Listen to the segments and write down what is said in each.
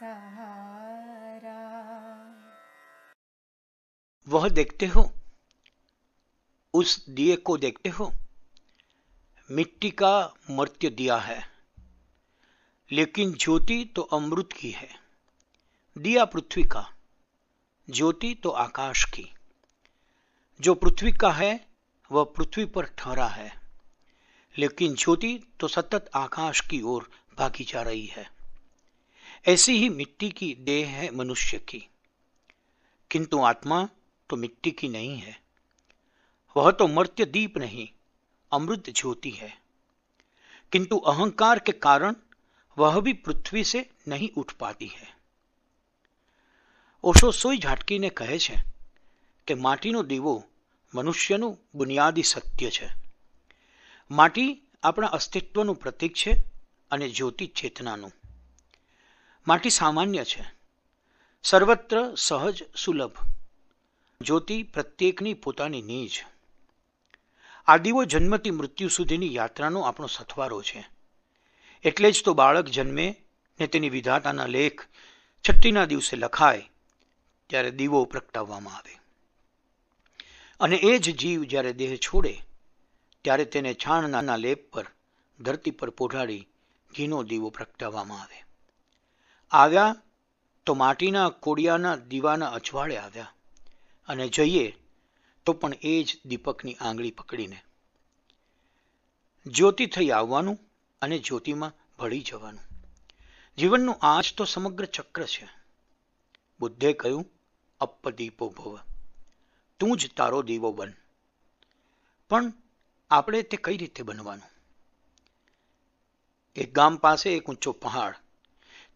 सहारा। वह देखते हो? उस दिए को देखते हो? मिट्टी का मर्त्य दिया है, लेकिन ज्योति तो अमृत की है। दिया पृथ्वी का, ज्योति तो आकाश की। जो पृथ्वी का है, वह पृथ्वी पर ठहरा है, लेकिन ज्योति तो सतत आकाश की ओर भागी जा रही है। ऐसी ही मिट्टी की देह है मनुष्य की किंतु आत्मा तो मिट्टी की नहीं है वह तो मर्त्य दीप नहीं अमृत ज्योति है किंतु अहंकार के कारण वह भी पृथ्वी से नहीं उठ पाती है ઓશો સોઈ ઝાટકીને કહે છે કે માટીનો દીવો મનુષ્યનું બુનિયાદી સત્ય છે માટી આપણા અસ્તિત્વનું પ્રતીક છે અને જ્યોતિ ચેતનાનું માટી સામાન્ય છે. સર્વત્ર સહજ સુલભ. જ્યોતિ પ્રત્યેકની પોતાની નીજ. આ દીવો જન્મથી મૃત્યુ સુધીની યાત્રાનો આપણો સથવારો છે. એટલે જ તો બાળક જન્મે ને તેની વિધાતાના લેખ છઠ્ઠીના દિવસે લખાય ત્યારે દીવો પ્રગટાવવામાં આવે. અને એ જ જીવ જ્યારે દેહ છોડે ત્યારે તેને છાણના લેપ પર, ધરતી પર પોઢાડી ઘીનો દીવો પ્રગટાવવામાં આવે. આવ્યા તો માટીના કોડિયાના દીવાના અજવાળે આવ્યા અને જઈએ તો પણ એ જ દીપકની આંગળી પકડીને. જ્યોતિ થઈ આવવાનું અને જ્યોતિમાં ભળી જવાનું. જીવનનું આ જ તો સમગ્ર ચક્ર છે. બુદ્ધે કહ્યું અપદીપો ભવ. તું જ તારો દીવો બન. પણ આપણે તે કઈ રીતે બનવાનું? એક ગામ પાસે એક ઊંચો પહાડ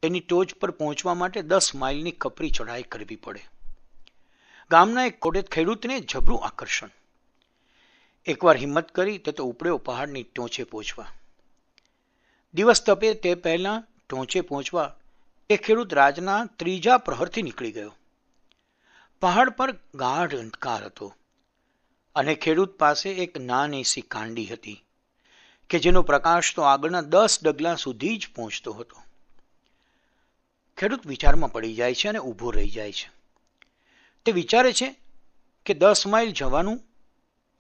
તેની ટોચ પર પહોંચવા માટે દસ માઇલની કપરી ચઢાઈ કરવી પડે. ગામના એક કોડેત ખેડૂતને જબરું આકર્ષણ. એકવાર હિંમત કરી તે તો ઉપડ્યો પહાડની ટોંચે પહોંચવા. દિવસ તપે તે પહેલાં ટોંચે પહોંચવા એ ખેડૂત રાજના ત્રીજા પ્રહરથી નીકળી ગયો. પહાડ પર ગાઢ અંધકાર હતો અને ખેડૂત પાસે એક નાની સી કાંડી હતી કે જેનો પ્રકાશ તો આગળના દસ ડગલા સુધી જ પહોંચતો હતો. ખેડૂત વિચારમાં પડી જાય છે અને ઊભો રહી જાય છે. તે વિચારે છે કે દસ માઇલ જવાનું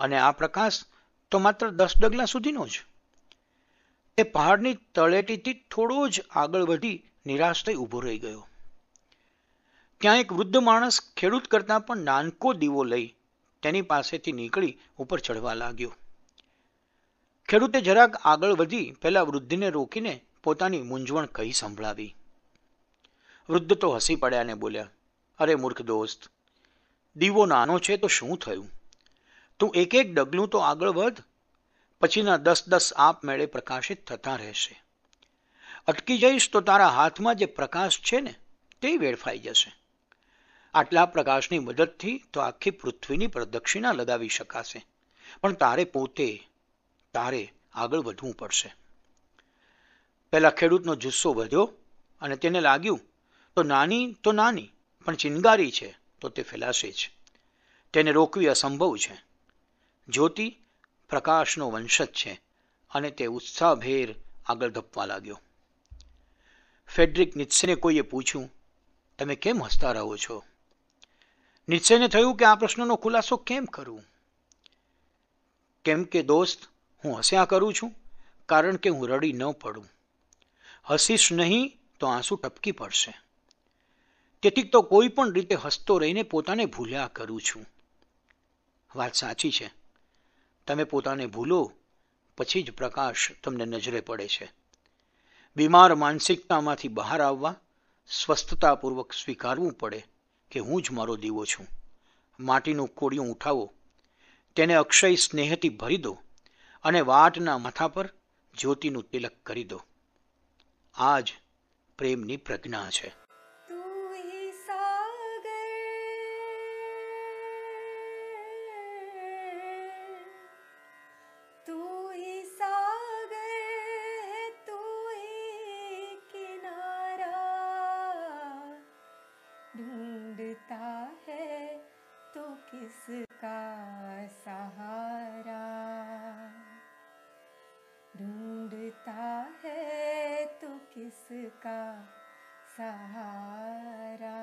અને આ પ્રકાશ તો માત્ર દસ ડગલા સુધીનો જ. તે પહાડની તળેટીથી થોડો જ આગળ વધી નિરાશ થઈ ઊભો રહી ગયો. ત્યાં એક વૃદ્ધ માણસ ખેડૂત કરતાં પણ નાનકો દીવો લઈ તેની પાસેથી નીકળી ઉપર ચડવા લાગ્યો. ખેડૂતે જરાક આગળ વધી પહેલા વૃદ્ધિને રોકીને પોતાની મૂંઝવણ કહી સંભળાવી. વૃદ્ધ તો હસી પડ્યા ને બોલ્યા, અરે મૂર્ખ દોસ્ત, દીવો નાનો છે તો શું થયું? તું એક એક ડગલું તો આગળ વધ, પછીના દસ દસ આપ મેળે પ્રકાશિત થતા રહેશે. અટકી જઈશ તો તારા હાથમાં જે પ્રકાશ છે ને, તે વેડફાઈ જશે. આટલા પ્રકાશની મદદથી તો આખી પૃથ્વીની પ્રદક્ષિણા લગાવી શકાશે. પણ તારે પોતે, તારે આગળ વધવું પડશે. પહેલા ખેડૂતનો જુસ્સો વધ્યો અને તેને લાગ્યું તો નાની તો નાની, પણ ચિનગારી છે, તો તે ફેલાશે જ. તેને રોકવી અસંભવ છે. જ્યોતિ પ્રકાશનો વંશજ છે અને તે ઉત્સાહભેર આગળ ધપવા લાગ્યો. ફેડરિક નિત્સેને કોઈએ પૂછ્યું, તમે કેમ હસતા રહો છો? નિત્સેને થયું કે આ પ્રશ્નનો ખુલાસો કેમ કરું? કેમ કે દોસ્ત, હું હસ્યા કરું છું, કારણ કે હું રડી ન પડું. હસીશ નહીં તો આંસુ ટપકી પડશે. તેથી તો કોઈ પણ રીતે હસતો રહીને પોતાને ભૂલ્યા કરું છું. વાત સાચી છે. તમે પોતાને ભૂલો, પછી જ પ્રકાશ તમને નજરે પડે છે. બીમાર માનસિકતામાંથી બહાર આવવા, સ્વસ્થતાપૂર્વક સ્વીકારવું પડે કે હું જ મારો દીવો છું. માટીનું કોડિયું ઉઠાવો, તેને અક્ષય સ્નેહથી ભરી દો અને વાટના માથા પર જ્યોતિનું તિલક કરી દો. આ જ પ્રેમની પ્રજ્ઞા છે. सहारा